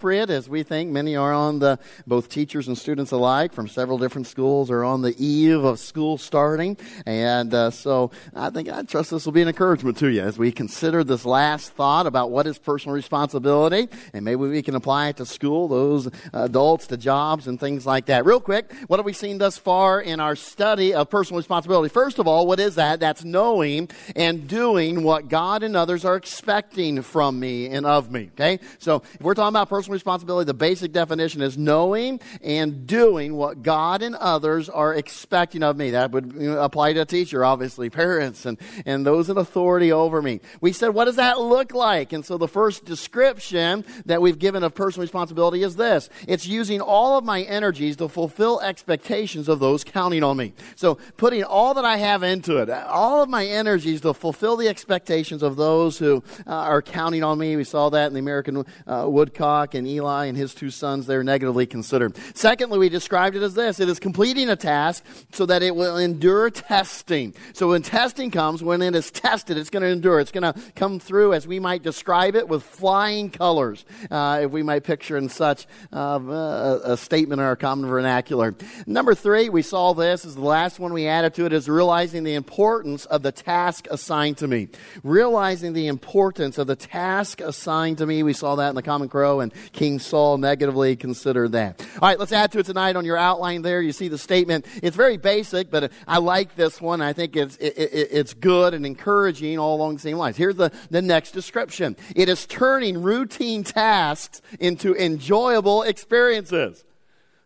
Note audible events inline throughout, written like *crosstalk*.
as we think. Many are on the both teachers and students alike from several different schools are on the eve of school starting. And uh, so i think i trust this will be an encouragement to you as we consider this last thought about what is personal responsibility. And maybe we can apply it to school those adults to jobs and things like that. Real quick what have we seen thus far in our study of personal responsibility? First of all what is that? That's knowing and doing what god and others are expecting from me and of me okay? So if we're talking about personal personal responsibility, the basic definition is knowing and doing what God and others are expecting of me. That would apply to a teacher, obviously, parents, and, and those in authority over me. We said, what does that look like? And so the first description that we've given of personal responsibility is this it's using all of my energies to fulfill expectations of those counting on me. So putting all that I have into it, all of my energies to fulfill the expectations of those who uh, are counting on me. We saw that in the American uh, Woodcock and Eli and his two sons, they're negatively considered. Secondly, we described it as this it is completing a task so that it will endure testing. So when testing comes, when it is tested, it's going to endure. It's going to come through, as we might describe it, with flying colors, uh, if we might picture in such uh, a, a statement in our common vernacular. Number three, we saw this is the last one we added to it, is realizing the importance of the task assigned to me. Realizing the importance of the task assigned to me. We saw that in the Common Crow and King Saul negatively considered that. All right, let's add to it tonight on your outline there. You see the statement. It's very basic, but I like this one. I think it's, it, it, it's good and encouraging all along the same lines. Here's the, the next description. It is turning routine tasks into enjoyable experiences.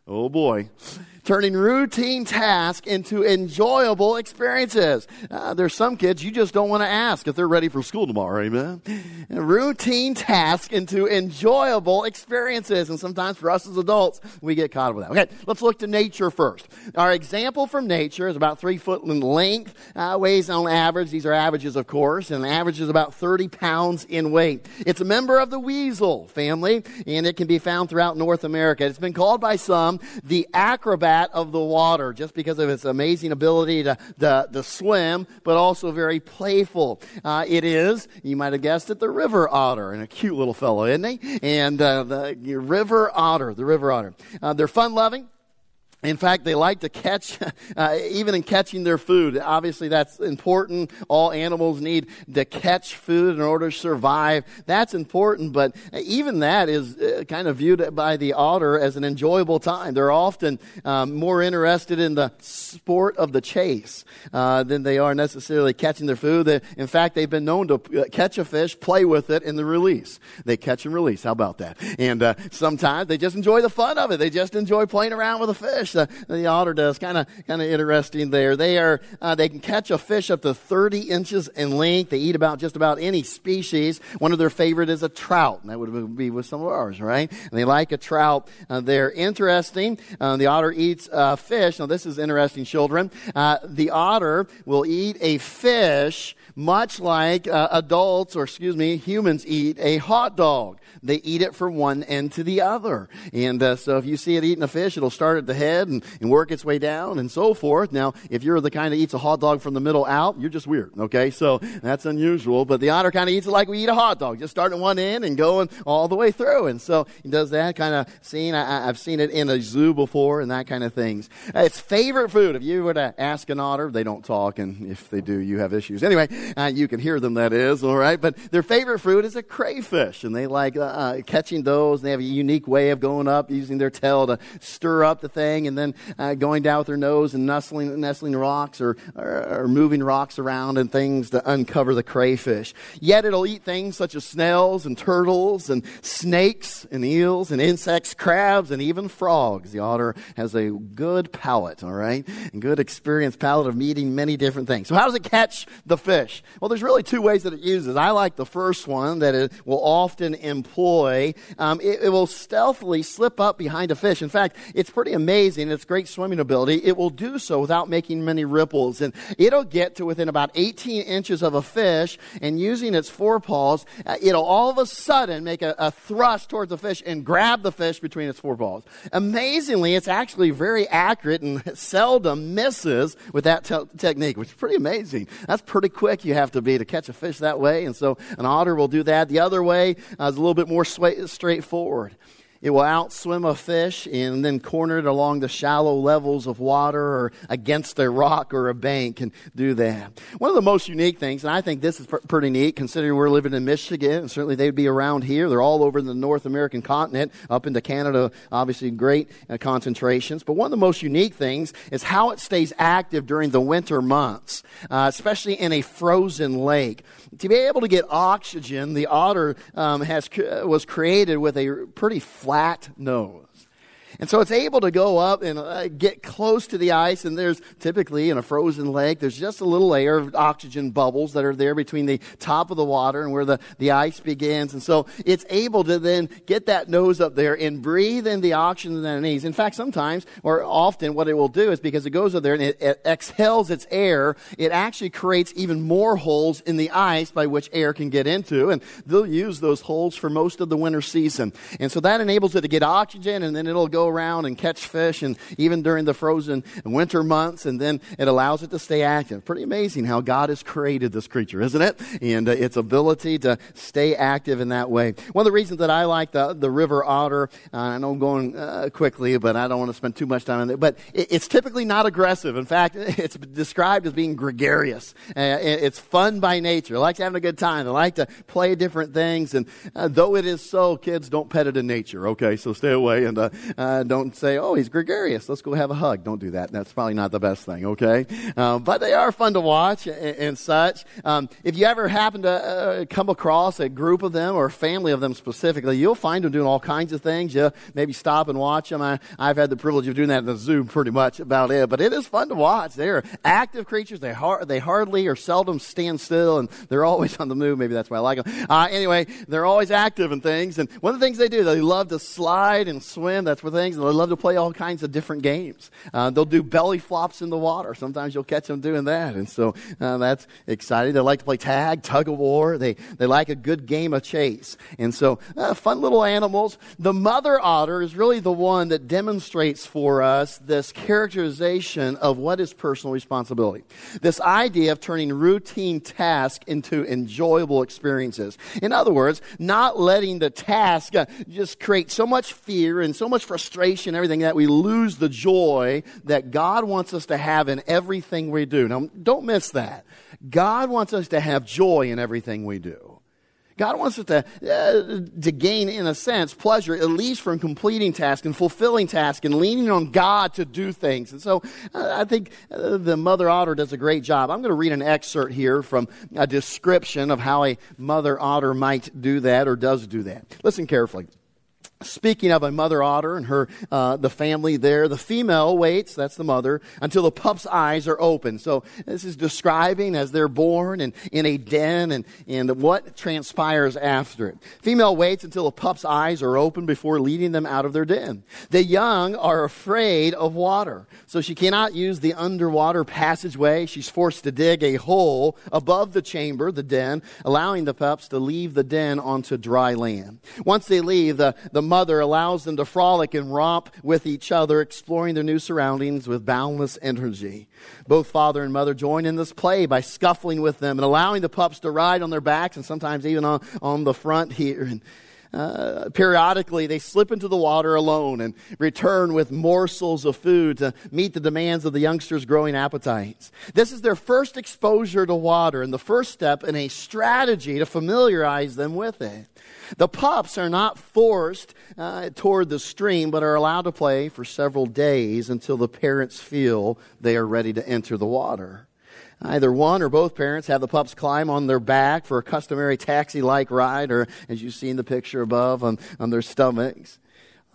Oh boy turning routine tasks into enjoyable experiences. Uh, there's some kids you just don't want to ask if they're ready for school tomorrow, amen? routine tasks into enjoyable experiences. And sometimes for us as adults, we get caught up with that. Okay, let's look to nature first. Our example from nature is about three foot in length, uh, weighs on average, these are averages, of course, and average is about 30 pounds in weight. It's a member of the weasel family, and it can be found throughout North America. It's been called by some the acrobat of the water just because of its amazing ability to, to, to swim, but also very playful. Uh, it is, you might have guessed it, the river otter, and a cute little fellow, isn't he? And uh, the river otter, the river otter. Uh, they're fun loving. In fact, they like to catch, *laughs* uh, even in catching their food. Obviously, that's important. All animals need to catch food in order to survive. That's important, but even that is uh, kind of viewed by the otter as an enjoyable time. They're often um, more interested in the sport of the chase uh, than they are necessarily catching their food. In fact, they've been known to uh, catch a fish, play with it, and then release. They catch and release. How about that? And uh, sometimes they just enjoy the fun of it. They just enjoy playing around with a fish fish the, the otter does. Kind of kind of interesting there. They are uh, they can catch a fish up to 30 inches in length. They eat about just about any species. One of their favorite is a trout. And that would be with some of ours, right? And they like a trout. Uh, they're interesting. Uh, the otter eats fish. Now this is interesting, children. Uh, the otter will eat a fish much like uh, adults, or excuse me, humans eat a hot dog. They eat it from one end to the other. And uh, so if you see it eating a fish, it'll start at the head and, and work its way down and so forth. Now, if you're the kind that eats a hot dog from the middle out, you're just weird, okay? So that's unusual. But the otter kind of eats it like we eat a hot dog, just starting one end and going all the way through. And so he does that kind of scene. I, have seen it in a zoo before and that kind of things. Uh, its favorite food, if you were to ask an otter, they don't talk, and if they do, you have issues. Anyway, uh, you can hear them, that is, all right? But their favorite fruit is a crayfish, and they like uh, uh, catching those. They have a unique way of going up, using their tail to stir up the thing, and then uh, going down with their nose and nestling, nestling rocks or, or, or moving rocks around and things to uncover the crayfish. Yet it'll eat things such as snails and turtles and snakes and eels and insects, crabs, and even frogs. The otter has a good palate, all right? And good experienced palate of eating many different things. So how does it catch the fish? Well, there's really two ways that it uses. I like the first one that it will often employ. Um, it, it, will stealthily slip up behind a fish. In fact, it's pretty amazing. It's great swimming ability. It will do so without making many ripples. And it'll get to within about 18 inches of a fish and using its forepaws, uh, it'll all of a sudden make a, a thrust towards the fish and grab the fish between its forepaws. Amazingly, it's actually very accurate and *laughs* seldom misses with that te- technique, which is pretty amazing. That's pretty quick you have to be to catch a fish that way. And so an otter will do that. The other way uh, is a little bit more straightforward. It will outswim a fish and then corner it along the shallow levels of water or against a rock or a bank and do that. One of the most unique things, and I think this is pr- pretty neat considering we're living in Michigan, and certainly they'd be around here. They're all over the North American continent, up into Canada, obviously great uh, concentrations. But one of the most unique things is how it stays active during the winter months, uh, especially in a frozen lake. To be able to get oxygen, the otter um, has, was created with a pretty flat nose. And so it's able to go up and uh, get close to the ice. And there's typically in a frozen lake, there's just a little layer of oxygen bubbles that are there between the top of the water and where the, the ice begins. And so it's able to then get that nose up there and breathe in the oxygen that it needs. In fact, sometimes or often what it will do is because it goes up there and it, it exhales its air, it actually creates even more holes in the ice by which air can get into. And they'll use those holes for most of the winter season. And so that enables it to get oxygen and then it'll go around and catch fish, and even during the frozen winter months, and then it allows it to stay active. Pretty amazing how God has created this creature, isn't it? And uh, its ability to stay active in that way. One of the reasons that I like the, the river otter, uh, I know I'm going uh, quickly, but I don't want to spend too much time on it, but it, it's typically not aggressive. In fact, *laughs* it's described as being gregarious. Uh, it's fun by nature. It likes having a good time. They like to play different things, and uh, though it is so, kids don't pet it in nature, okay? So stay away and uh, don't say, oh, he's gregarious. Let's go have a hug. Don't do that. That's probably not the best thing, okay? Um, but they are fun to watch and, and such. Um, if you ever happen to uh, come across a group of them or a family of them specifically, you'll find them doing all kinds of things. You maybe stop and watch them. I, I've had the privilege of doing that in the zoo pretty much about it, but it is fun to watch. They're active creatures. They, har- they hardly or seldom stand still, and they're always *laughs* on the move. Maybe that's why I like them. Uh, anyway, they're always active and things. And one of the things they do, they love to slide and swim. That's where things. They love to play all kinds of different games. Uh, they'll do belly flops in the water. Sometimes you'll catch them doing that. And so uh, that's exciting. They like to play tag, tug of war. They, they like a good game of chase. And so uh, fun little animals. The mother otter is really the one that demonstrates for us this characterization of what is personal responsibility. This idea of turning routine tasks into enjoyable experiences. In other words, not letting the task uh, just create so much fear and so much frustration and everything that we lose the joy that God wants us to have in everything we do. Now, don't miss that. God wants us to have joy in everything we do. God wants us to, uh, to gain, in a sense, pleasure, at least from completing tasks and fulfilling tasks and leaning on God to do things. And so uh, I think uh, the mother otter does a great job. I'm going to read an excerpt here from a description of how a mother otter might do that or does do that. Listen carefully. Speaking of a mother otter and her, uh, the family there, the female waits, that's the mother, until the pup's eyes are open. So this is describing as they're born and in a den and, and what transpires after it. Female waits until the pup's eyes are open before leading them out of their den. The young are afraid of water, so she cannot use the underwater passageway. She's forced to dig a hole above the chamber, the den, allowing the pups to leave the den onto dry land. Once they leave, the, the mother allows them to frolic and romp with each other, exploring their new surroundings with boundless energy. Both father and mother join in this play by scuffling with them and allowing the pups to ride on their backs and sometimes even on, on the front here. And, uh, periodically they slip into the water alone and return with morsels of food to meet the demands of the youngsters' growing appetites. This is their first exposure to water and the first step in a strategy to familiarize them with it. The pups are not forced uh, toward the stream, but are allowed to play for several days until the parents feel they are ready to enter the water. Either one or both parents have the pups climb on their back for a customary taxi like ride, or as you see in the picture above, on, on their stomachs.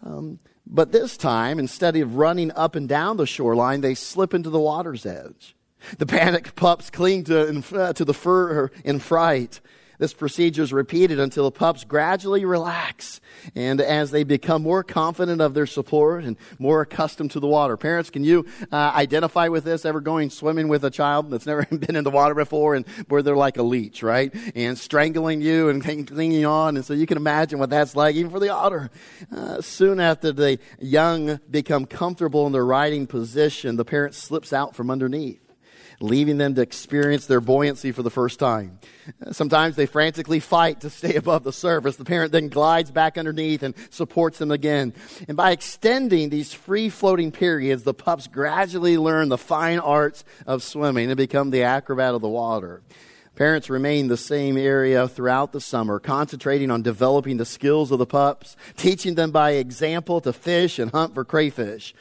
Um, but this time, instead of running up and down the shoreline, they slip into the water's edge. The panicked pups cling to, uh, to the fur in fright. This procedure is repeated until the pups gradually relax and as they become more confident of their support and more accustomed to the water. Parents, can you uh, identify with this? Ever going swimming with a child that's never *laughs* been in the water before and where they're like a leech, right? And strangling you and clinging on. And so you can imagine what that's like even for the otter. Uh, soon after the young become comfortable in their riding position, the parent slips out from underneath. Leaving them to experience their buoyancy for the first time. Sometimes they frantically fight to stay *laughs* above the surface. The parent then glides back underneath and supports them again. And by extending these free floating periods, the pups gradually learn the fine arts of swimming and become the acrobat of the water. Parents remain the same area throughout the summer, concentrating on developing the skills of the pups, teaching them by example to fish and hunt for crayfish.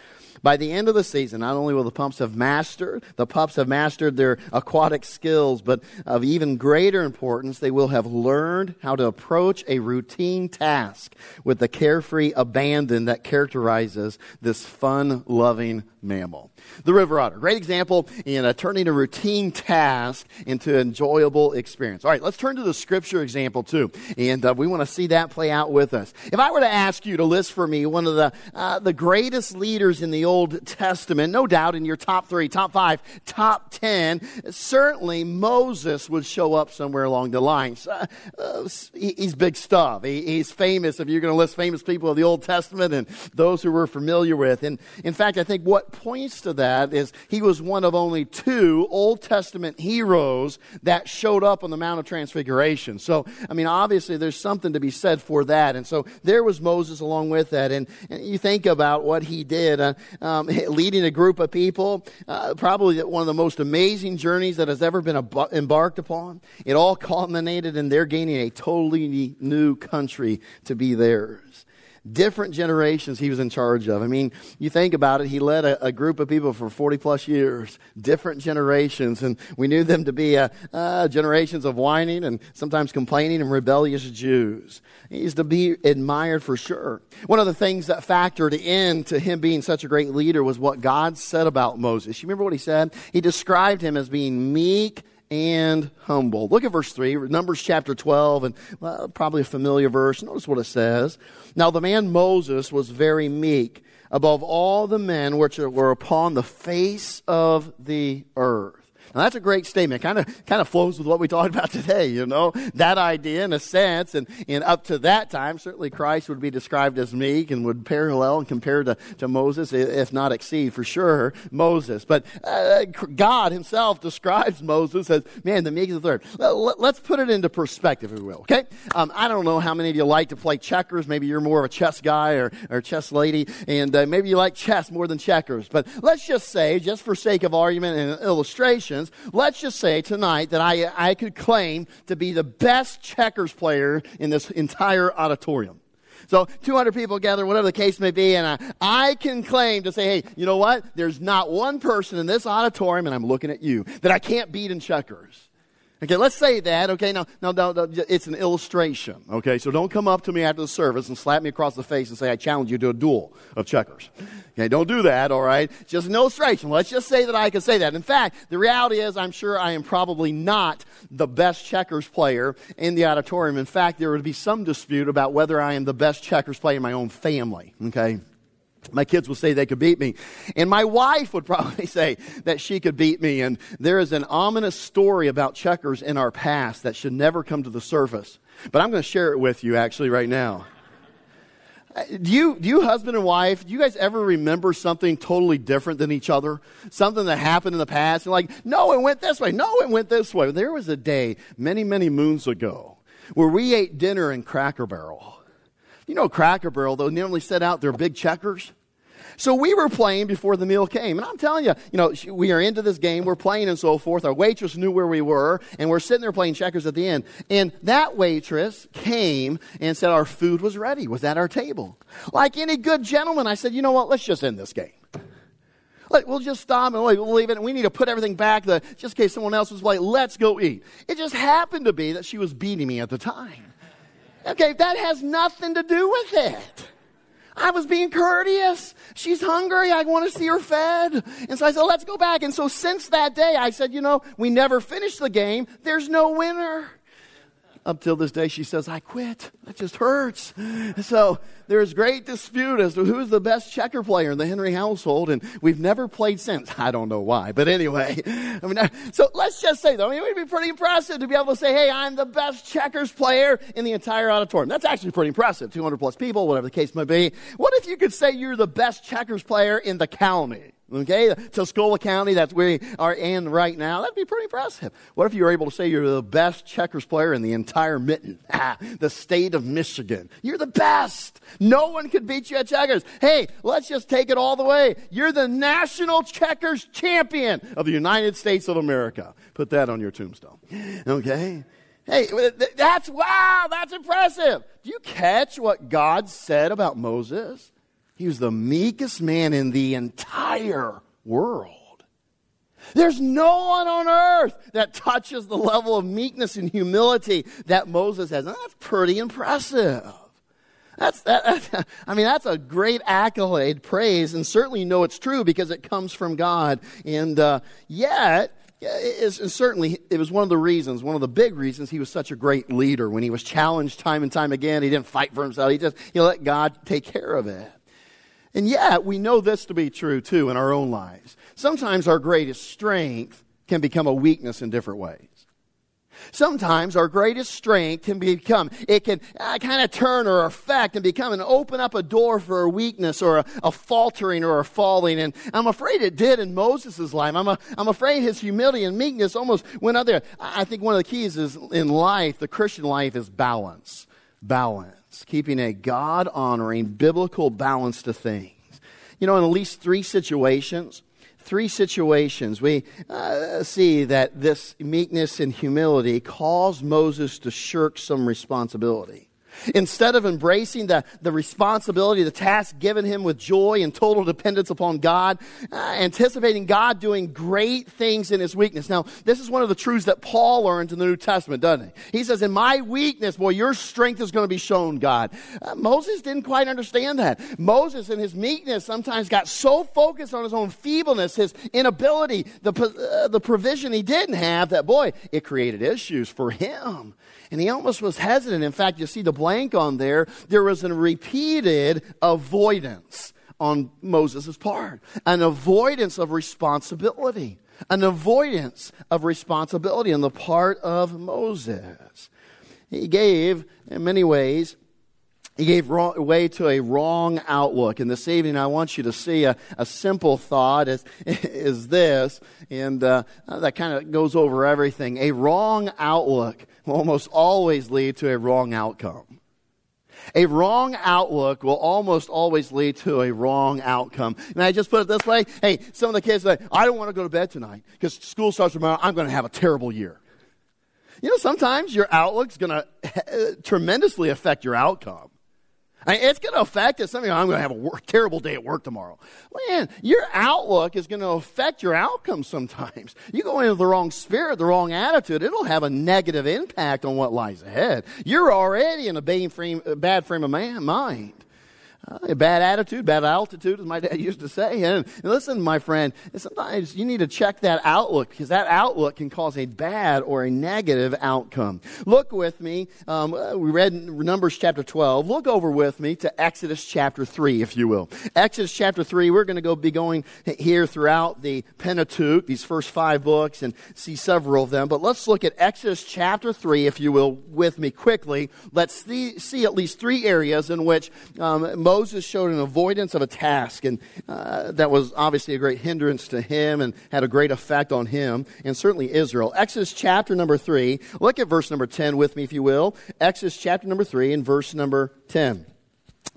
By the end of the season, not only will the pups have mastered, the pups have mastered their aquatic skills, but of even greater importance, they will have learned how to approach a routine task with the carefree abandon that characterizes this fun loving mammal. The river otter, great example in uh, turning a routine task into an enjoyable experience. All right, let's turn to the scripture example too, and uh, we want to see that play out with us. If I were to ask you to list for me one of the uh, the greatest leaders in the Old Testament, no doubt in your top three, top five, top ten, certainly Moses would show up somewhere along the lines. Uh, uh, he's big stuff. He, he's famous. If you're going to list famous people of the Old Testament and those who we're familiar with, and in fact, I think what points to that is he was one of only two Old Testament heroes that showed up on the Mount of Transfiguration. So, I mean, obviously there's something to be said for that. And so there was Moses along with that. And, and you think about what he did, uh, um, *laughs* leading a group of people, uh, probably one of the most amazing journeys that has ever been ab- embarked upon. It all *laughs* culminated in their gaining a totally new country to be theirs different generations he was in charge of. I mean, you think about it, he led a, a group of people for 40 plus years, different generations, and we knew them to be uh, uh, generations of whining and sometimes complaining and rebellious Jews. He's to be admired for sure. One of the things that factored into him being such a great leader was what God said about Moses. You remember what he said? He described him as being meek and humble. Look at verse 3, Numbers chapter 12, and well, probably a familiar verse. Notice what it says. Now the man Moses was very meek above all the men which were upon the face of the earth. Now that's a great statement. Kind of, kind of flows with what we talked about *laughs* today, you know, that idea in a sense. And, and up to that time, certainly Christ would be described as meek and would parallel and compare to, to Moses, if not exceed for sure Moses. But uh, God himself describes Moses as, man, the meek is the third. Let's put it into perspective, if we will, okay? Um, I don't know how many of you like to play checkers. Maybe you're more of a chess guy or, or chess lady, and uh, maybe you like chess more than checkers. But let's just say, just for sake of argument and illustrations, let's just say tonight that I, I could claim to be the best checkers player in this entire auditorium. So 200 people gather, whatever the case may be, and I, I, can claim to say, hey, you know what? There's not one person in this auditorium, and I'm looking at you, that I can't beat in checkers. Okay, let's say that. Okay, now, now, now, it's an illustration. Okay, so don't come up to me after the service and slap me across the face and say, I challenge you to a duel of checkers. Okay, don't do that, all right? Just an illustration. Let's just say that I can say that. In fact, the reality is, I'm sure I am probably not the best checkers player in the auditorium. In fact, there would be some dispute about whether I am the best checkers player in my own family. Okay? My kids will say they could beat me. And my wife would probably *laughs* say that she could beat me. And there is an ominous story about checkers in our past that should never come to the surface. But I'm going to share it with you actually right now. Uh, do you, do you husband and wife, do you guys ever remember something totally different than each other? Something that happened in the past? You're like, no, it went this way. No, it went this way. There was a day many, many moons ago where we ate dinner in Cracker Barrel. You know, Cracker Barrel, they normally set out their big checkers. So we were playing before the meal came. And I'm telling you, you know, we are into this game, we're playing and so forth. Our waitress knew where we were, and we're sitting there playing checkers at the end. And that waitress came and said our food was ready, was at our table. Like any good gentleman, I said, you know what, let's just end this game. Like, we'll just stop and we'll leave it, and we need to put everything back the, just in case someone else was like, let's go eat. It just happened to be that she was beating me at the time. Okay, that has nothing to do with it. I was being courteous. She's hungry. I want to see her fed. And so I said, let's go back. And so since that day, I said, you know, we never finished the game. There's no winner. Up till this day, she says, I quit. That just hurts. So there's great dispute as to who's the best checker player in the Henry household, and we've never played since. I don't know why, but anyway. *laughs* I mean, so let's just say, though, I mean, it would be pretty impressive to be able to say, hey, I'm the best checkers player in the entire auditorium. That's actually pretty impressive. 200 plus people, whatever the case might be. What if you could say you're the best checkers player in the county? Okay, Tuscola County, that's where we are in right now. That'd be pretty impressive. What if you were able to say you're the best checkers player in the entire mitten? Ah, *laughs* the state of Michigan. You're the best. No one could beat you at checkers. Hey, let's just take it all the way. You're the national checkers champion of the United States of America. Put that on your tombstone. *laughs* Okay? Hey, that's wow, that's impressive. Do you catch what God said about Moses? He was the meekest man in the entire world. There's no one on earth that touches the level of meekness and humility that Moses has. And that's pretty impressive. That's, that, *laughs* I mean, that's a great accolade, praise, and certainly you know it's true because it comes from God. And uh, yet, it's, certainly it was one of the reasons, one of the big reasons he was such a great leader. When he was challenged time and time again, he didn't fight for himself. He just he let God take care of it. And yet, we know this to be true too in our own lives. Sometimes our greatest strength can become a weakness in different ways. Sometimes our greatest strength can become, it can uh, kind of turn or affect and become and open up a door for a weakness or a, a faltering or a falling. And I'm afraid it did in Moses' life. I'm, a, I'm afraid his humility and meekness almost went out there. I think one of the keys is in life, the Christian life, is balance. Balance keeping a God honoring, biblical balance to things. You know, in at least three situations, three situations, we uh, see that this meekness and humility caused Moses to shirk some responsibility. Instead of embracing the, the responsibility, the task given him with joy and total dependence upon God, uh, anticipating God doing great things in his weakness. Now, this is one of the truths that Paul learns in the New Testament, doesn't he? He says, In my weakness, boy, your strength is going to be shown, God. Uh, Moses didn't quite understand that. Moses, in his meekness, sometimes got so focused on his own feebleness, his inability, the, uh, the provision he didn't have, that, boy, it created issues for him. And he almost was hesitant. In fact, you see the blank on there. There was a repeated avoidance on Moses' part, an avoidance of responsibility, an avoidance of responsibility on the part of Moses. He gave, in many ways, he gave way to a wrong outlook. And this evening, I want you to see a, a simple thought is, *laughs* is this, and uh, that kind of goes over everything. A wrong outlook will almost always lead to a wrong outcome. A wrong outlook will almost always lead to a wrong outcome. And I just put it this way? Hey, some of the kids say, I don't want to go to bed tonight because school starts tomorrow. I'm going to have a terrible year. You know, sometimes your outlook's going *laughs* to tremendously affect your outcome. I mean, it's going to affect us. Mean, I'm going to have a work, terrible day at work tomorrow. Man, your outlook is going to affect your outcome sometimes. You go into the wrong spirit, the wrong attitude, it'll have a negative impact on what lies ahead. You're already in a bad frame, bad frame of mind. Uh, bad attitude, bad altitude, as my dad *laughs* used to say. And, listen, my friend, sometimes you need to check that outlook because that outlook can cause a bad or a negative outcome. Look with me. Um, uh, we read Numbers chapter 12. Look over with me to Exodus chapter 3, if you will. Exodus chapter 3, we're going to go be going here throughout the Pentateuch, these first five books, and see several of them. But let's look at Exodus chapter 3, if you will, with me quickly. Let's see, see at least three areas in which um, showed an avoidance of a task, and uh, that was obviously a great hindrance to him and had a great effect on him, and certainly Israel. Exodus chapter number 3. Look at verse number 10 with me, if you will. Exodus chapter number 3 and verse number 10.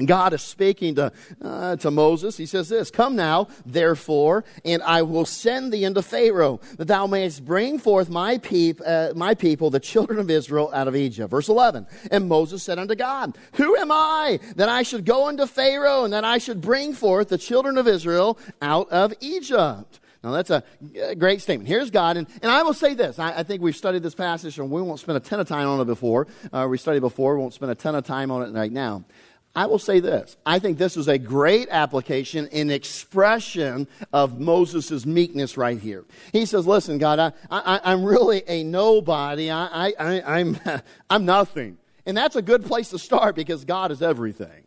God is speaking to, uh, to Moses. He says this, Come now, therefore, and I will send thee unto Pharaoh, that thou mayest bring forth my, uh, my people, the children of Israel, out of Egypt. Verse 11, And Moses said unto God, Who am I that I should go unto Pharaoh, and that I should bring forth the children of Israel out of Egypt? Now that's a great statement. Here's God, and, and I will say this. I, I, think we've studied this passage, and we won't spend a ton of time on it before. Uh, we studied before, we won't spend a ton of time on it right now. I will say this. I think this is a great application in expression of Moses' meekness right here. He says, listen, God, I, I, am really a nobody. I, I, I'm, *laughs* I'm nothing. And that's a good place to start because God is everything.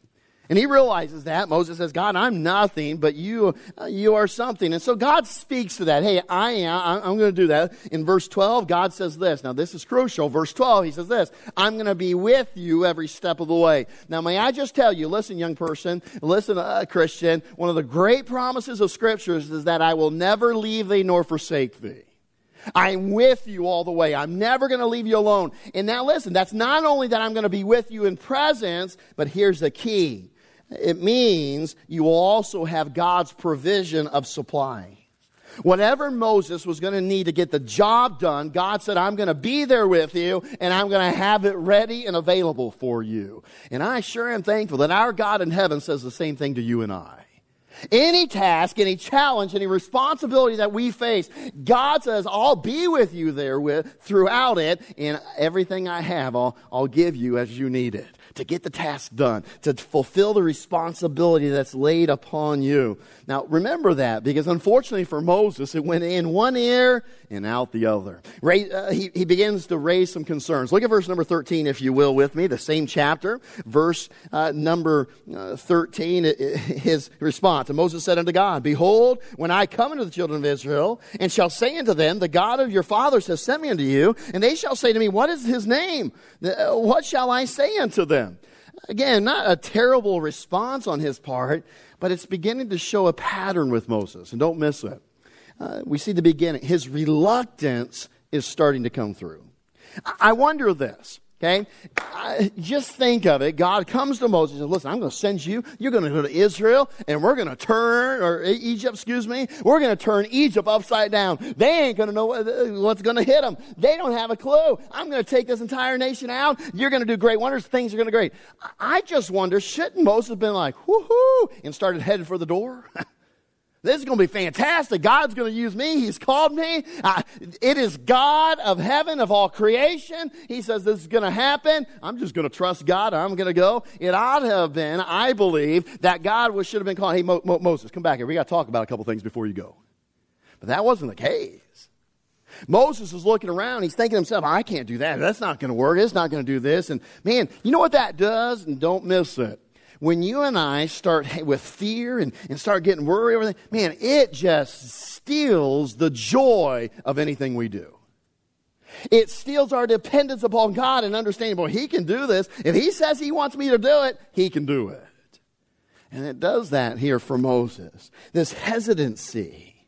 And he realizes that. Moses says, God, I'm nothing, but you, uh, you are something. And so God speaks to that. Hey, I am, I'm going to do that. In verse 12, God says this. Now, this is crucial. Verse 12, he says this I'm going to be with you every step of the way. Now, may I just tell you, listen, young person, listen, uh, Christian, one of the great promises of scriptures is that I will never leave thee nor forsake thee. I'm with you all the way. I'm never going to leave you alone. And now listen, that's not only that I'm going to be with you in presence, but here's the key. It means you will also have God's provision of supply. Whatever Moses was going to need to get the job done, God said, I'm going to be there with you and I'm going to have it ready and available for you. And I sure am thankful that our God in heaven says the same thing to you and I. Any task, any challenge, any responsibility that we face, God says, I'll be with you there with, throughout it, and everything I have, I'll, I'll give you as you need it to get the task done, to fulfill the responsibility that's laid upon you. Now, remember that because unfortunately for Moses, it went in one ear and out the other. Uh, he, he begins to raise some concerns. Look at verse number 13, if you will, with me, the same chapter, verse uh, number uh, 13, his response. And Moses said unto God, Behold, when I come unto the children of Israel, and shall say unto them, The God of your fathers has sent me unto you, and they shall say to me, What is his name? Uh, what shall I say unto them? Again, not a terrible response on his part, but it's beginning to show a pattern with Moses, and don't miss it. Uh, we see the beginning. His reluctance is starting to come through. I wonder this. Okay? just think of it. God comes to Moses and says, listen, I'm going to send you. You're going to go to Israel and we're going to turn, or Egypt, excuse me. We're going to turn Egypt upside down. They ain't going to know what's going to hit them. They don't have a clue. I'm going to take this entire nation out. You're going to do great wonders. Things are going to great. I just wonder, shouldn't Moses have been like, whoo-hoo, and started headed for the door? *laughs* This is going to be fantastic. God's going to use me. He's called me. Uh, it is God of heaven, of all creation. He says this is going to happen. I'm just going to trust God. I'm going to go. It ought to have been, I believe, that God was, should have been calling, hey, Mo- Mo- Moses, come back here. We got to talk about a couple things before you go. But that wasn't the case. Moses is looking around. He's thinking to himself, I can't do that. That's not going to work. It's not going to do this. And man, you know what that does? And don't miss it when you and I start *laughs* with fear and, and start getting worried over that, man, it just steals the joy of anything we do. It steals our dependence upon God and understanding, boy, He can do this. If He says He wants me to do it, He can do it. And it does that here for Moses. This hesitancy.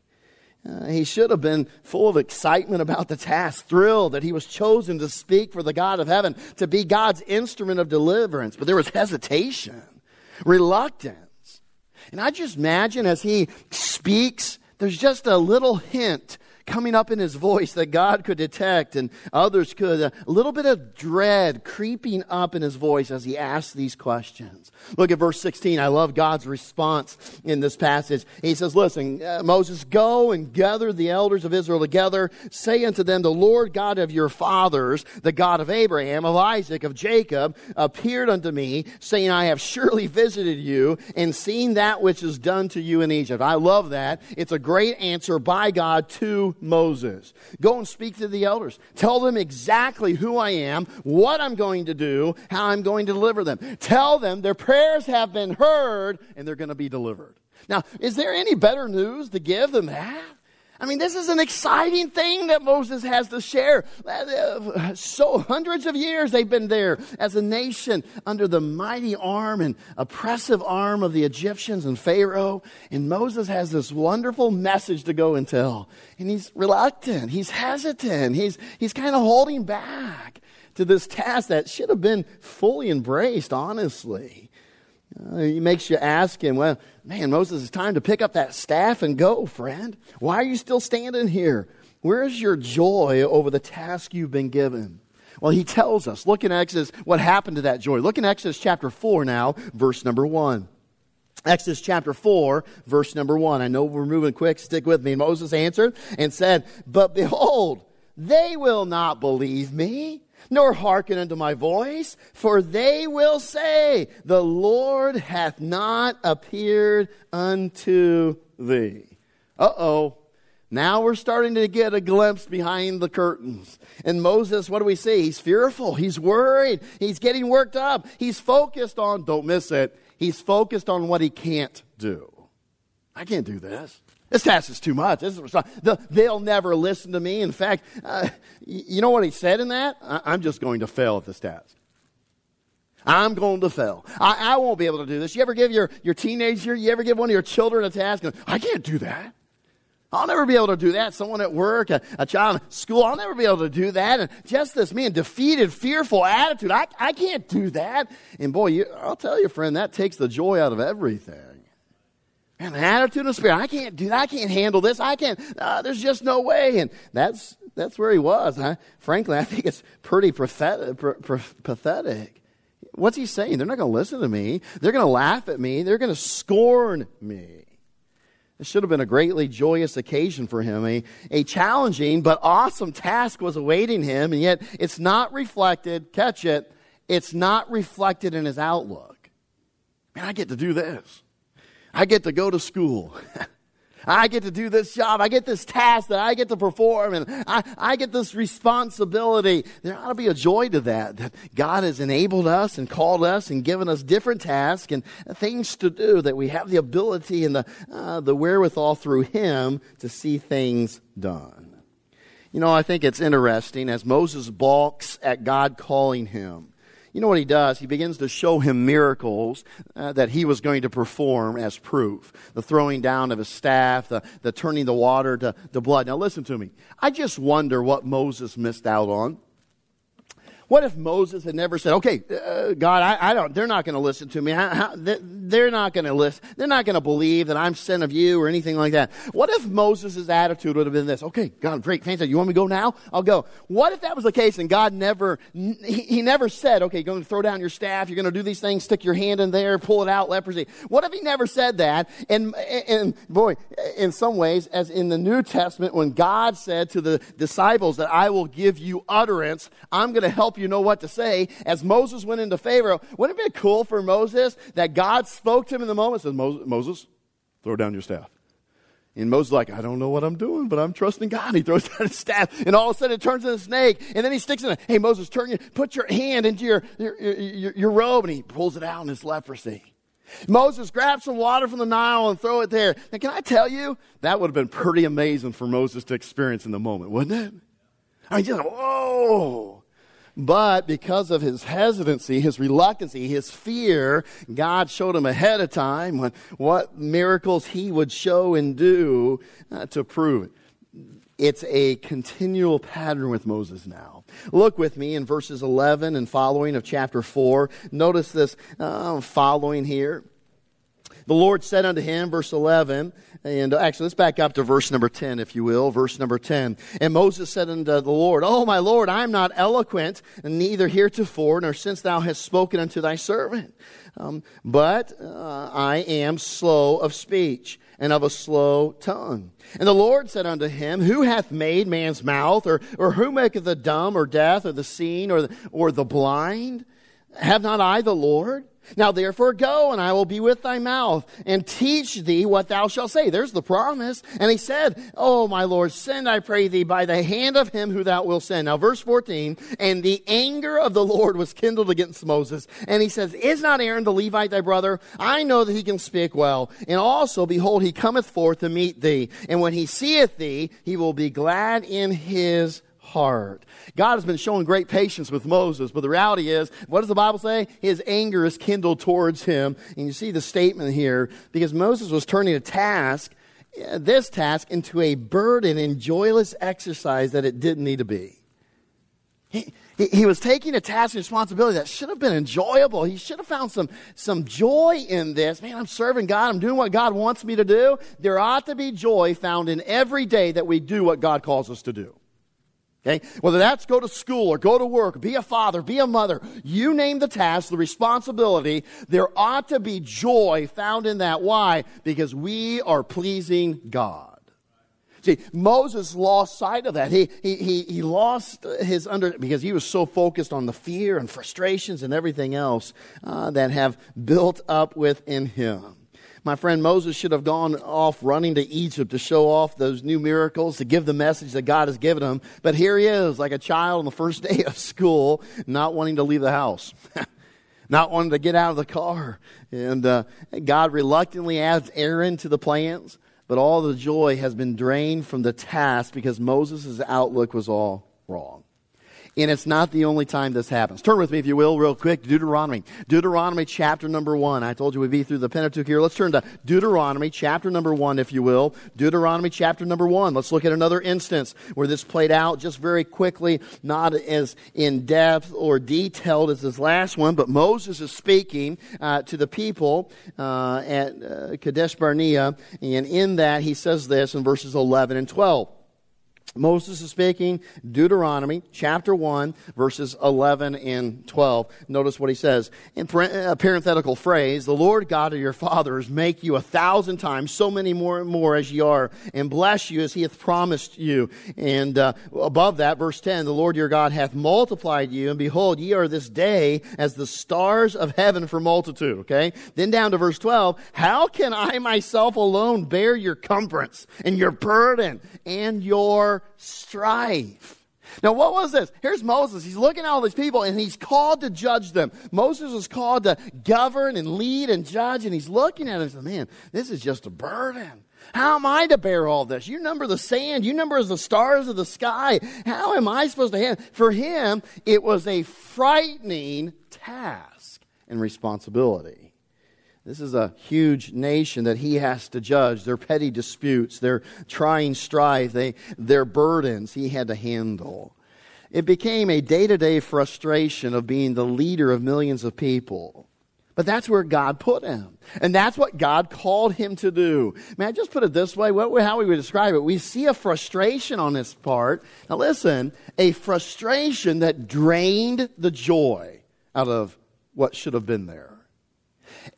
Uh, he should have been full of excitement about the task, thrilled that he was chosen to speak for the God of heaven, to be God's instrument of deliverance. But there was hesitation reluctance. And I just imagine as he speaks, there's just a little hint coming up in his voice that God could detect and others could. A little bit of dread creeping up in his voice as he asks these questions. Look at verse 16. I love God's response in this passage. He says, Listen, uh, Moses, go and gather the elders of Israel together. Say unto them, The Lord God of your fathers, the God of Abraham, of Isaac, of Jacob, appeared unto me, saying, I have surely visited you and seen that which is done to you in Egypt. I love that. It's a great answer by God to Moses. Go and speak to the elders. Tell them exactly who I am, what I'm going to do, how I'm going to deliver them. Tell them their prayers have been heard and they're going to be delivered. Now, is there any better news to give than that? I mean, this is an exciting thing that Moses has to share. So, hundreds of years they've been there as a nation under the mighty arm and oppressive arm of the Egyptians and Pharaoh. And Moses has this wonderful message to go and tell. And he's reluctant, he's hesitant, he's, he's kind of holding back to this task that should have been fully embraced, honestly. Uh, he makes you ask him, well, man, Moses, it's time to pick up that staff and go, friend. Why are you still standing here? Where's your joy over the task you've been given? Well, he tells us. Look in Exodus what happened to that joy. Look in Exodus chapter 4 now, verse number 1. Exodus chapter 4, verse number 1. I know we're moving quick. Stick with me. Moses answered and said, But behold, they will not believe me nor hearken unto my voice, for they will say, The Lord hath not appeared unto thee. Uh oh. Now we're starting to get a glimpse behind the curtains. And Moses, what do we see? He's fearful. He's worried. He's getting worked up. He's focused on, don't miss it, He's focused on what he can't do. I can't do this. This task is too much. This is, they'll never listen to me. In fact, uh, you know what he said in that? I'm just going to fail at this task. I'm going to fail. I, I, won't be able to do this. You ever give your, your teenager, you ever give one of your children a task? And, I can't do that. I'll never be able to do that. Someone at work, a, a child in school, I'll never be able to do that. And just this man, defeated, fearful attitude. I, I can't do that. And boy, you, I'll tell you, friend, that takes the joy out of everything. And the attitude of spirit, I can't do that. I can't handle this. I can't, uh, there's just no way. And that's, that's where he was. I, frankly, I think it's pretty pathetic, pathetic. What's he saying? They're not going to listen to me. They're going to laugh at me. They're going to scorn me. It should have been a greatly joyous occasion for him. A, a challenging but awesome task was awaiting him, and yet it's not reflected, catch it, it's not reflected in his outlook. Man, I get to do this. I get to go to school. *laughs* I get to do this job. I get this task that I get to perform and I, I get this responsibility. There ought to be a joy to that, that God has enabled us and called us and given us different tasks and things to do that we have the ability and the, uh, the wherewithal through Him to see things done. You know, I think it's interesting as Moses balks at God calling him you know what he does? He begins to show him miracles uh, that he was going to perform as proof. The throwing down of his staff, the, the turning the water to, to blood. Now listen to me. I just wonder what Moses missed out on. What if Moses had never said, okay, uh, God, I, I, don't, they're not going to listen to me. They're not going to listen. They're not going to believe that I'm sent of you or anything like that. What if Moses' attitude would have been this? Okay, God, great, fantastic. You want me to go now? I'll go. What if that was the case and God never, he, he never said, okay, you're going to throw down your staff. You're going to do these things, stick your hand in there, pull it out, leprosy. What if he never said that? And, and boy, in some ways, as in the New Testament, when God said to the disciples that I will give you utterance, I'm going to help you know what to say. As Moses went into Pharaoh, wouldn't it be cool for Moses that God spoke to him in the moment? Says, Moses, throw down your staff. And Moses like, I don't know what I'm doing, but I'm trusting God. He throws *laughs* down his staff, and all of a sudden it turns into a snake. And then he sticks in it. Hey, Moses, turn your, put your hand into your, your, your, your robe, and he pulls it out, and it's leprosy. Moses grabs some water from the Nile and throw it there. And can I tell you, that would have been pretty amazing for Moses to experience in the moment, wouldn't it? I mean, just, whoa. But because of his hesitancy, his reluctancy, his fear, God showed him ahead of time what, what miracles he would show and do uh, to prove it. It's a continual pattern with Moses now. Look with me in verses 11 and following of chapter 4. Notice this uh, following here. The Lord said unto him, verse 11, and actually let's back up to verse number 10, if you will, verse number 10. And Moses said unto the Lord, Oh, my Lord, I am not eloquent, neither heretofore, nor since thou hast spoken unto thy servant. Um, but uh, I am slow of speech and of a slow tongue. And the Lord said unto him, Who hath made man's mouth, or, or who maketh the dumb, or deaf, or the seen, or the, or the blind? Have not I the Lord? Now therefore go, and I will be with thy mouth, and teach thee what thou shalt say. There's the promise. And he said, Oh, my Lord, send, I pray thee, by the hand of him who thou wilt send. Now verse 14, and the anger of the Lord was kindled against Moses. And he says, Is not Aaron the Levite thy brother? I know that he can speak well. And also, behold, he cometh forth to meet thee. And when he seeth thee, he will be glad in his heart. God has been showing great patience with Moses, but the reality is, what does the Bible say? His anger is kindled towards him. And you see the statement here, because Moses was turning a task, eh, this task, into a burden and joyless exercise that it didn't need to be. He, he, he, was taking a task and responsibility that should have been enjoyable. He should have found some, some joy in this. Man, I'm serving God. I'm doing what God wants me to do. There ought to be joy found in every day that we do what God calls us to do. Okay? Whether that's go to school or go to work, be a father, be a mother, you name the task, the responsibility, there ought to be joy found in that. Why? Because we are pleasing God. See, Moses lost sight of that. He, he, he, he lost his under, because he was so focused on the fear and frustrations and everything else uh, that have built up within him. My friend Moses should have gone off running to Egypt to show off those new miracles, to give the message that God has given him. But here he is, like a child on the first *laughs* day of school, not wanting to leave the house. *laughs* not wanting to get out of the car. And uh, God reluctantly adds Aaron to the plans, but all the joy has been drained from the task because Moses' outlook was all wrong. And it's not the only time this happens. Turn with me, if you will, real quick, Deuteronomy. Deuteronomy chapter number one. I told you we'd be through the Pentateuch here. Let's turn to Deuteronomy chapter number one, if you will. Deuteronomy chapter number one. Let's look at another instance where this played out just very quickly, not as in depth or detailed as this last one, but Moses is speaking uh, to the people uh, at uh, Kadesh Barnea, and in that he says this in verses 11 and 12. Moses is speaking, Deuteronomy chapter 1, verses 11 and 12. Notice what he says. In a parenthetical phrase, the Lord God of your fathers make you a thousand times so many more and more as ye are, and bless you as he hath promised you. And uh, above that, verse 10, the Lord your God hath multiplied you, and behold, ye are this day as the stars of heaven for multitude. Okay? Then down to verse 12, how can I myself alone bear your cumbrance and your burden and your strife. Now, what was this? Here's Moses. He's looking at all these people and he's called to judge them. Moses was called to govern and lead and judge, and he's looking at it and says, Man, this is just a burden. How am I to bear all this? You number the sand, you number the stars of the sky. How am I supposed to handle? For him, it was a frightening task and responsibility. This is a huge nation that he has to judge. Their petty disputes, their trying strife, they, their burdens he had to handle. It became a day to day frustration of being the leader of millions of people. But that's where God put him. And that's what God called him to do. Man, I just put it this way, what, how we would describe it. We see a frustration on his part. Now listen, a frustration that drained the joy out of what should have been there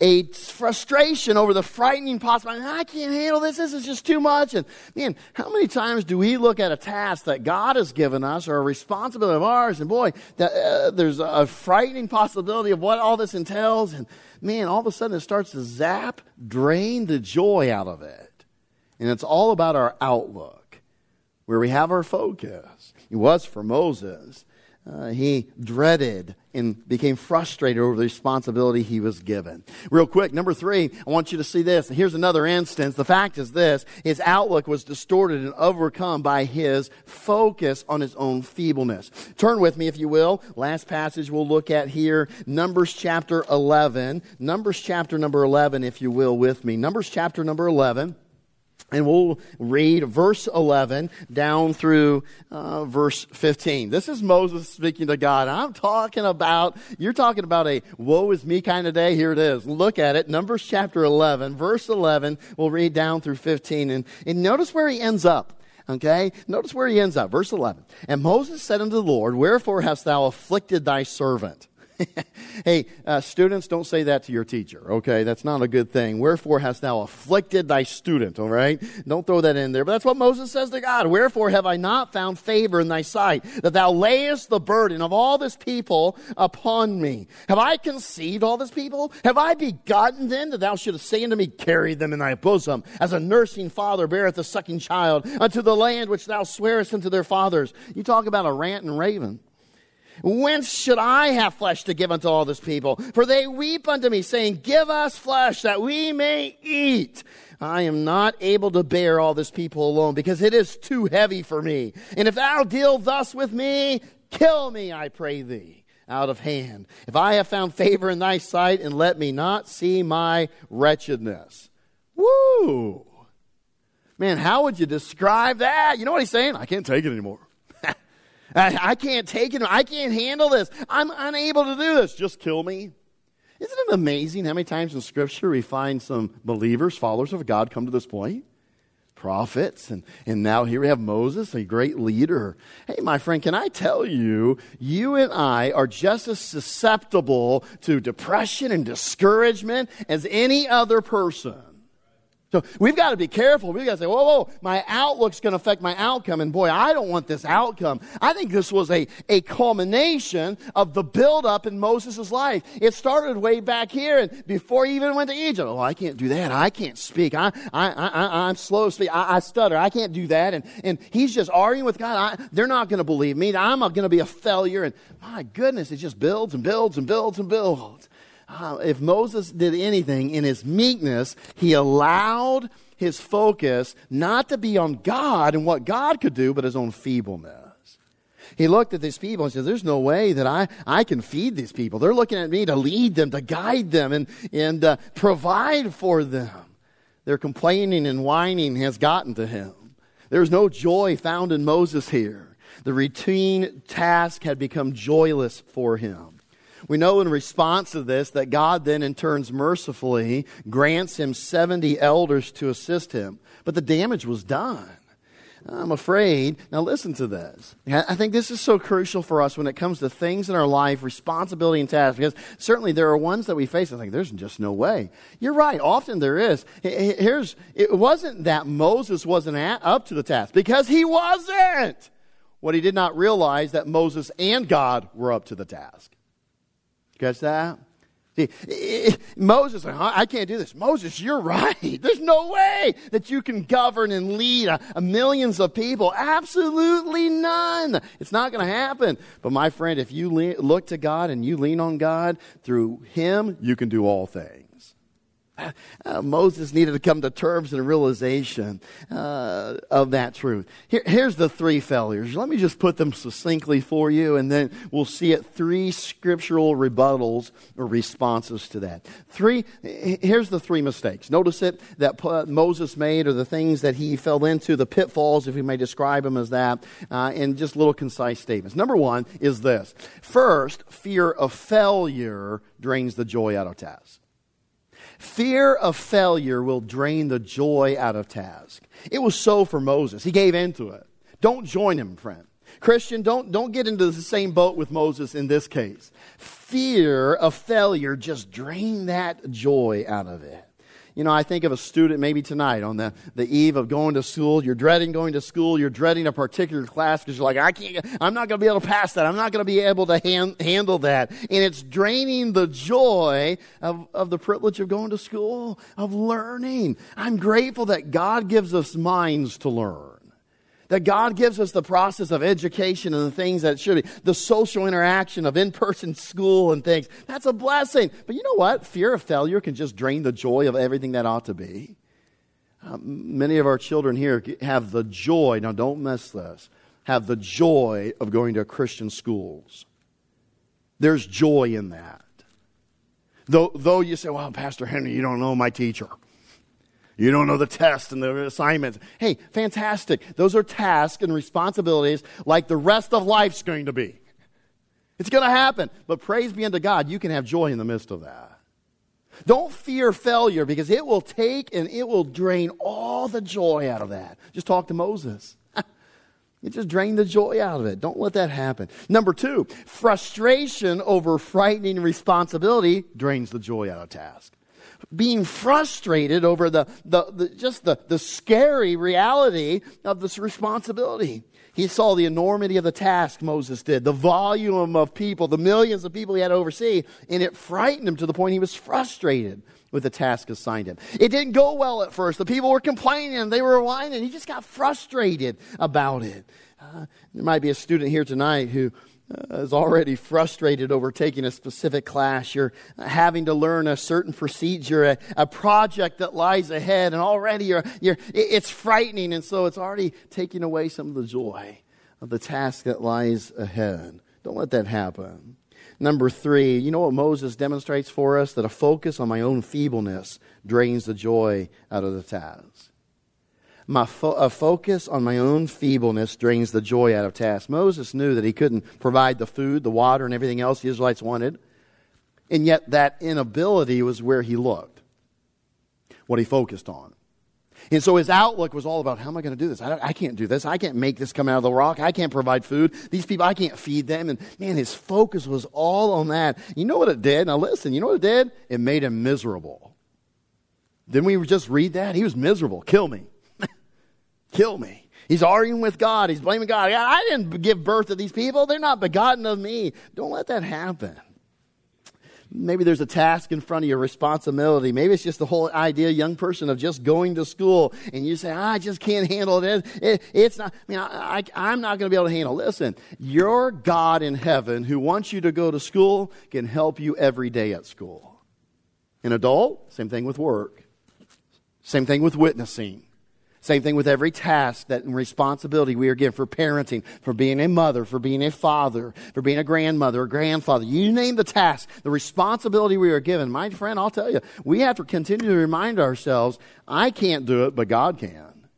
a frustration over the frightening possibility. I can't handle this. This is just too much. And man, how many times do we look at a task that God has given us or a responsibility of ours, and boy, that, uh, there's a frightening possibility of what all this entails, and man, all of a sudden it starts to zap, drain the joy out of it. And it's all about our outlook, where we have our focus. It was for Moses. Uh, he dreaded and became frustrated over the responsibility he was given. Real quick, number three, I want you to see this. Here's another instance. The fact is this his outlook was distorted and overcome by his focus on his own feebleness. Turn with me, if you will. Last passage we'll look at here Numbers chapter 11. Numbers chapter number 11, if you will, with me. Numbers chapter number 11. And we'll read verse 11 down through uh, verse 15. This is Moses speaking to God. I'm talking about, you're talking about a woe is me kind of day. Here it is. Look at it. Numbers chapter 11, verse 11. We'll read down through 15. And, and notice where he ends up. Okay? Notice where he ends up. Verse 11. And Moses said unto the Lord, Wherefore hast thou afflicted thy servant? *laughs* hey, uh, students, don't say that to your teacher, okay? That's not a good thing. Wherefore hast thou afflicted thy student, all right? Don't throw that in there. But that's what Moses says to God. Wherefore have I not found favor in thy sight, that thou layest the burden of all this people upon me? Have I conceived all this people? Have I begotten them that thou shouldest say unto me, Carry them in thy bosom, as a nursing father beareth a sucking child, unto the land which thou swearest unto their fathers? You talk about a rant and raven. Whence should I have flesh to give unto all this people? For they weep unto me, saying, Give us flesh that we may eat. I am not able to bear all this people alone, because it is too heavy for me. And if thou deal thus with me, kill me, I pray thee, out of hand. If I have found favor in thy sight, and let me not see my wretchedness. Woo! Man, how would you describe that? You know what he's saying? I can't take it anymore. I, I can't take it. I can't handle this. I'm unable to do this. Just kill me. Isn't it amazing how many times in Scripture we find some believers, followers of God, come to this point? Prophets, and, and now here we have Moses, a great leader. Hey, my friend, can I tell you, you and I are just as susceptible to depression and discouragement as any other person. So we've got to be careful. We've got to say, whoa, whoa, my outlook's going to affect my outcome. And boy, I don't want this outcome. I think this was a, a culmination of the buildup in Moses' life. It started way back here and before he even went to Egypt. Oh, I can't do that. I can't speak. I, I, I, I'm slow to speak. I, I stutter. I can't do that. And, and he's just arguing with God. I, they're not going to believe me. I'm going to be a failure. And my goodness, it just builds and builds and builds and builds. Uh, if Moses did anything in his meekness, he allowed his focus not to be on God and what God could do, but his own feebleness. He looked at these people and said, There's no way that I, I can feed these people. They're looking at me to lead them, to guide them, and, and uh, provide for them. Their complaining and whining has gotten to him. There's no joy found in Moses here. The routine task had become joyless for him. We know in response to this that God then, in turns, mercifully grants him 70 elders to assist him. But the damage was done. I'm afraid. Now, listen to this. I think this is so crucial for us when it comes to things in our life, responsibility and tasks, because certainly there are ones that we face and think, there's just no way. You're right. Often there is. Here's, it wasn't that Moses wasn't up to the task, because he wasn't. What he did not realize that Moses and God were up to the task. Catch that? See, Moses, I can't do this. Moses, you're *laughs* right. There's no way that you can govern and lead a, a millions of people. Absolutely none. It's not going to happen. But my friend, if you le- look to God and you lean on God, through Him, you can do all things. Uh, Moses needed to come to terms and realization uh, of that truth. Here, here's the three failures. Let me just put them succinctly for you, and then we'll see it three scriptural rebuttals or responses to that. Three. Here's the three mistakes. Notice it that Moses made, or the things that he fell into, the pitfalls, if we may describe them as that, uh, in just little concise statements. Number one is this: first, fear of failure drains the joy out of tasks. Fear of failure will drain the joy out of task. It was so for Moses. He gave in to it. Don't join him, friend. Christian, don't, don't get into the same boat with Moses in this case. Fear of failure just drain that joy out of it. You know, I think of a student maybe tonight on the, the eve of going to school. You're dreading going to school. You're dreading a particular class because you're like, I can't, I'm not going to be able to pass that. I'm not going to be able to hand, handle that. And it's draining the joy of, of the privilege of going to school, of learning. I'm grateful that God gives us minds to learn that God gives us the process of education and the things that should be, the social interaction of in person school and things. That's a blessing. But you know what? Fear of failure can just drain the joy of everything that ought to be. Um, many of our children here have the joy, now don't miss this, have the joy of going to Christian schools. There's joy in that. Though, though you say, well, Pastor Henry, you don't know my teacher. You don't know the test and the assignments. Hey, fantastic. Those are tasks and responsibilities like the rest of life's going to be. It's going to happen. But praise be unto God, you can have joy in the midst of that. Don't fear failure because it will take and it will drain all the joy out of that. Just talk to Moses. *laughs* It just drained the joy out of it. Don't let that happen. Number two, frustration over frightening responsibility drains the joy out of task being frustrated over the, the, the, just the, the scary reality of this responsibility. He saw the enormity of the task Moses did, the volume of people, the millions of people he had to oversee, and it frightened him to the point he was frustrated with the task assigned him. It didn't go well at first. The people were complaining, they were whining. He just got frustrated about it. Uh, there might be a student here tonight who Uh, is already frustrated over taking a specific class. You're having to learn a certain procedure, a, a project that lies ahead, and already you're, you're, it's frightening, and so it's already taking away some of the joy of the task that lies ahead. Don't let that happen. Number three, you know what Moses demonstrates for us? That a focus on my own feebleness drains the joy out of the task my fo- a focus on my own feebleness drains the joy out of tasks. Moses knew that he couldn't provide the food, the water, and everything else the Israelites wanted. And yet that inability was where he looked, what he focused on. And so his outlook was all about how am I going to do this? I, I, can't do this. I can't make this come out of the rock. I can't provide food. These people, I can't feed them. And man, his focus was all on that. You know what it did? Now listen, you know what it did? It made him miserable. Didn't we just read that? He was miserable. Kill me. Kill me. He's arguing with God. He's blaming God. I didn't give birth to these people. They're not begotten of me. Don't let that happen. Maybe there's a task in front of you, responsibility. Maybe it's just the whole idea, young person, of just going to school, and you say, I just can't handle it. it it's not, I mean, I, I, I'm not going to be able to handle it. Listen, your God in heaven who wants you to go to school can help you every day at school. An adult, same thing with work. Same thing with witnessing. Same thing with every task that responsibility we are given for parenting, for being a mother, for being a father, for being a grandmother, a grandfather. You name the task, the responsibility we are given. My friend, I'll tell you, we have to continue to remind ourselves, I can't do it, but God can.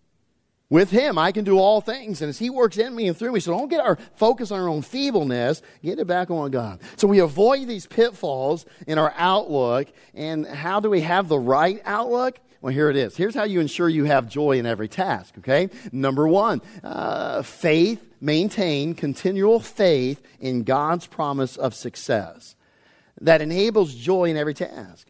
With Him, I can do all things. And as He works in me and through me, so don't get our focus on our own feebleness, get it back on God. So we avoid these pitfalls in our outlook. And how do we have the right outlook? Well, here it is. Here's how you ensure you have joy in every task, okay? Number one, uh, faith, maintain continual faith in God's promise of success that enables joy in every task.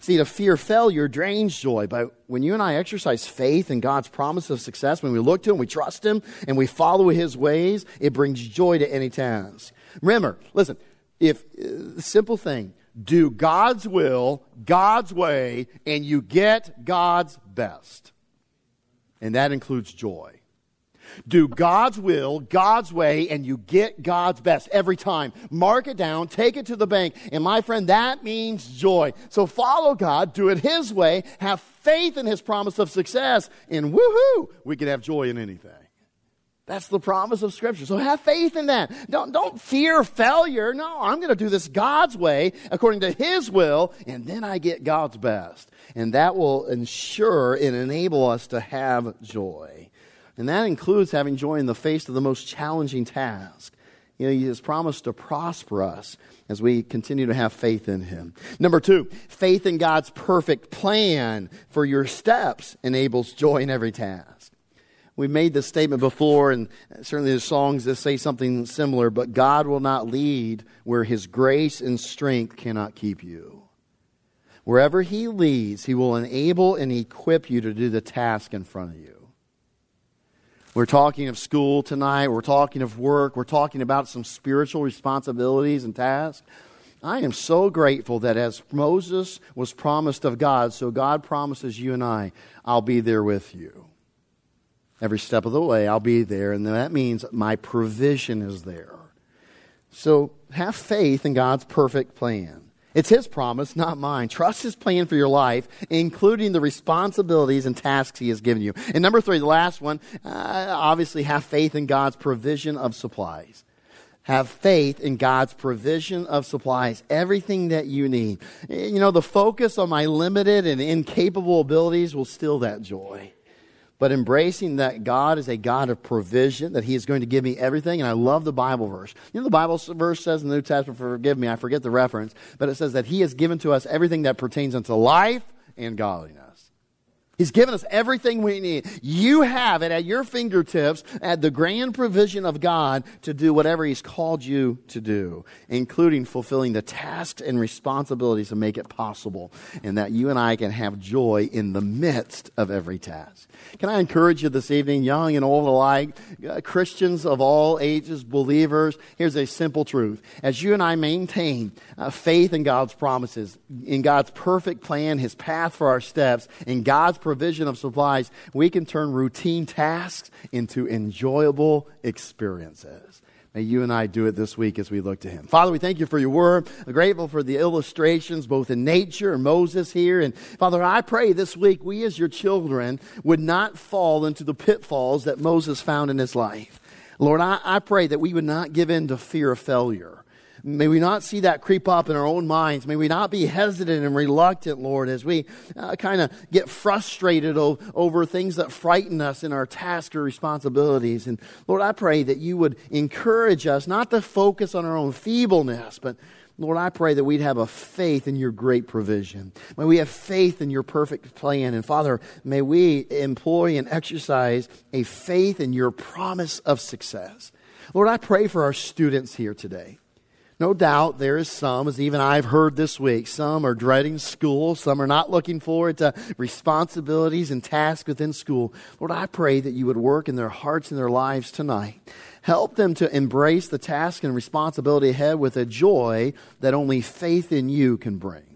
See, to fear failure drains joy, but when you and I exercise faith in God's promise of success, when we look to Him, we trust Him, and we follow His ways, it brings joy to any task. Remember, listen, if, uh, simple thing, do God's will, God's way, and you get God's best. And that includes joy. Do God's will, God's way, and you get God's best every time. Mark it down, take it to the bank. And my friend, that means joy. So follow God, do it His way, have faith in His promise of success, and woohoo, we can have joy in anything. That's the promise of Scripture. So have faith in that. Don't, don't fear failure. No, I'm going to do this God's way, according to His will, and then I get God's best. And that will ensure and enable us to have joy. And that includes having joy in the face of the most challenging task. You know, He has promised to prosper us as we continue to have faith in Him. Number two, faith in God's perfect plan for your steps enables joy in every task. We've made this statement before, and certainly there's songs that say something similar, but God will not lead where His grace and strength cannot keep you. Wherever He leads, He will enable and equip you to do the task in front of you. We're talking of school tonight, we're talking of work, we're talking about some spiritual responsibilities and tasks. I am so grateful that as Moses was promised of God, so God promises you and I, I'll be there with you. Every step of the way, I'll be there, and that means my provision is there. So have faith in God's perfect plan. It's His promise, not mine. Trust His plan for your life, including the responsibilities and tasks He has given you. And number three, the last one, uh, obviously have faith in God's provision of supplies. Have faith in God's provision of supplies, everything that you need. You know, the focus on my limited and incapable abilities will steal that joy but embracing that God is a God of provision, that He is going to give me everything. And I love the Bible verse. You know, the Bible verse says in the New Testament, forgive me, I forget the reference, but it says that He has given to us everything that pertains unto life and godliness. He's given us everything we need. You have it at your fingertips at the grand provision of God to do whatever He's called you to do, including fulfilling the tasks and responsibilities to make it possible, and that you and I can have joy in the midst of every task. Can I encourage you this evening, young and old alike, uh, Christians of all ages, believers? Here's a simple truth. As you and I maintain uh, faith in God's promises, in God's perfect plan, His path for our steps, in God's provision of supplies, we can turn routine tasks into enjoyable experiences. May you and I do it this week as we look to Him. Father, we thank you for your word. I'm grateful for the illustrations, both in nature and Moses here. And Father, I pray this week we as your children would not fall into the pitfalls that Moses found in his life. Lord, I, I pray that we would not give in to fear of failure. May we not see that creep up in our own minds. May we not be hesitant and reluctant, Lord, as we uh, kind of get frustrated o- over things that frighten us in our tasks or responsibilities. And Lord, I pray that you would encourage us not to focus on our own feebleness, but Lord, I pray that we'd have a faith in your great provision. May we have faith in your perfect plan. And Father, may we employ and exercise a faith in your promise of success. Lord, I pray for our students here today. No doubt there is some, as even I've heard this week, some are dreading school, some are not looking forward to responsibilities and tasks within school. Lord, I pray that you would work in their hearts and their lives tonight. Help them to embrace the task and responsibility ahead with a joy that only faith in you can bring.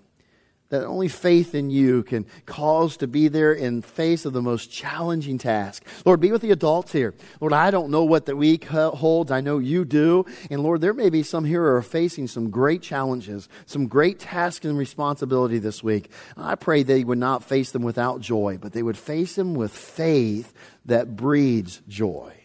That only faith in you can cause to be there in face of the most challenging task. Lord, be with the adults here. Lord, I don't know what the week holds. I know you do. And Lord, there may be some here who are facing some great challenges, some great tasks and responsibility this week. I pray they would not face them without joy, but they would face them with faith that breeds joy.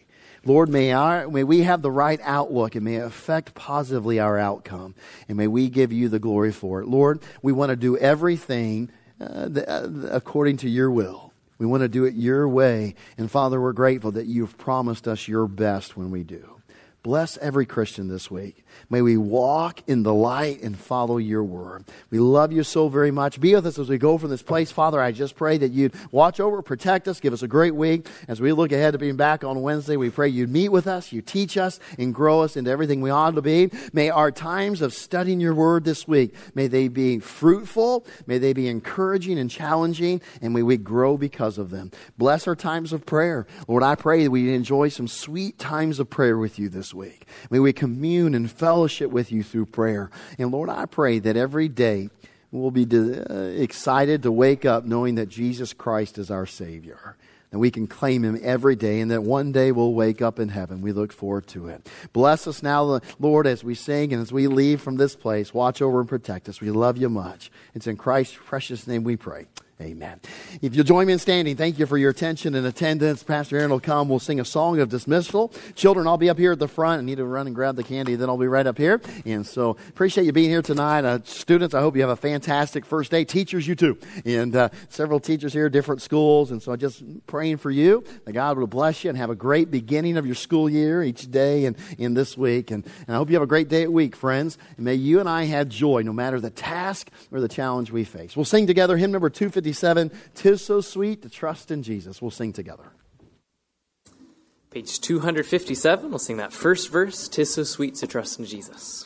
Lord, may, our, may we have the right outlook and may it affect positively our outcome. And may we give you the glory for it. Lord, we want to do everything uh, the, uh, according to your will. We want to do it your way. And Father, we're grateful that you've promised us your best when we do. Bless every Christian this week. May we walk in the light and follow your word. We love you so very much. Be with us as we go from this place. Father, I just pray that you'd watch over, protect us, give us a great week. As we look ahead to being back on Wednesday, we pray you'd meet with us, you teach us, and grow us into everything we ought to be. May our times of studying your word this week, may they be fruitful, may they be encouraging and challenging, and may we grow because of them. Bless our times of prayer. Lord, I pray that we enjoy some sweet times of prayer with you this week. May we commune and fellowship fellowship with you through prayer. And Lord, I pray that every day we'll be uh, excited to wake up knowing that Jesus Christ is our Savior. And we can claim him every day, and that one day we'll wake up in heaven. We look forward to it. Bless us now, Lord, as we sing and as we leave from this place. Watch over and protect us. We love you much. It's in Christ's precious name we pray. Amen. If you'll join me in standing, thank you for your attention and attendance. Pastor Aaron will come. We'll sing a song of dismissal. Children, I'll be up here at the front. I need to run and grab the candy, then I'll be right up here. And so appreciate you being here tonight. Uh, students, I hope you have a fantastic first day. Teachers, you too. And uh, several teachers here, different schools. And so just praying for you that God will bless you and have a great beginning of your school year each day and in this week. And, and I hope you have a great day at week, friends. And may you and I have joy no matter the task or the challenge we face. We'll sing together hymn number 250. 57, Tis So Sweet to Trust in Jesus. We'll sing together. Page 257, we'll sing that first verse, Tis So Sweet to Trust in Jesus.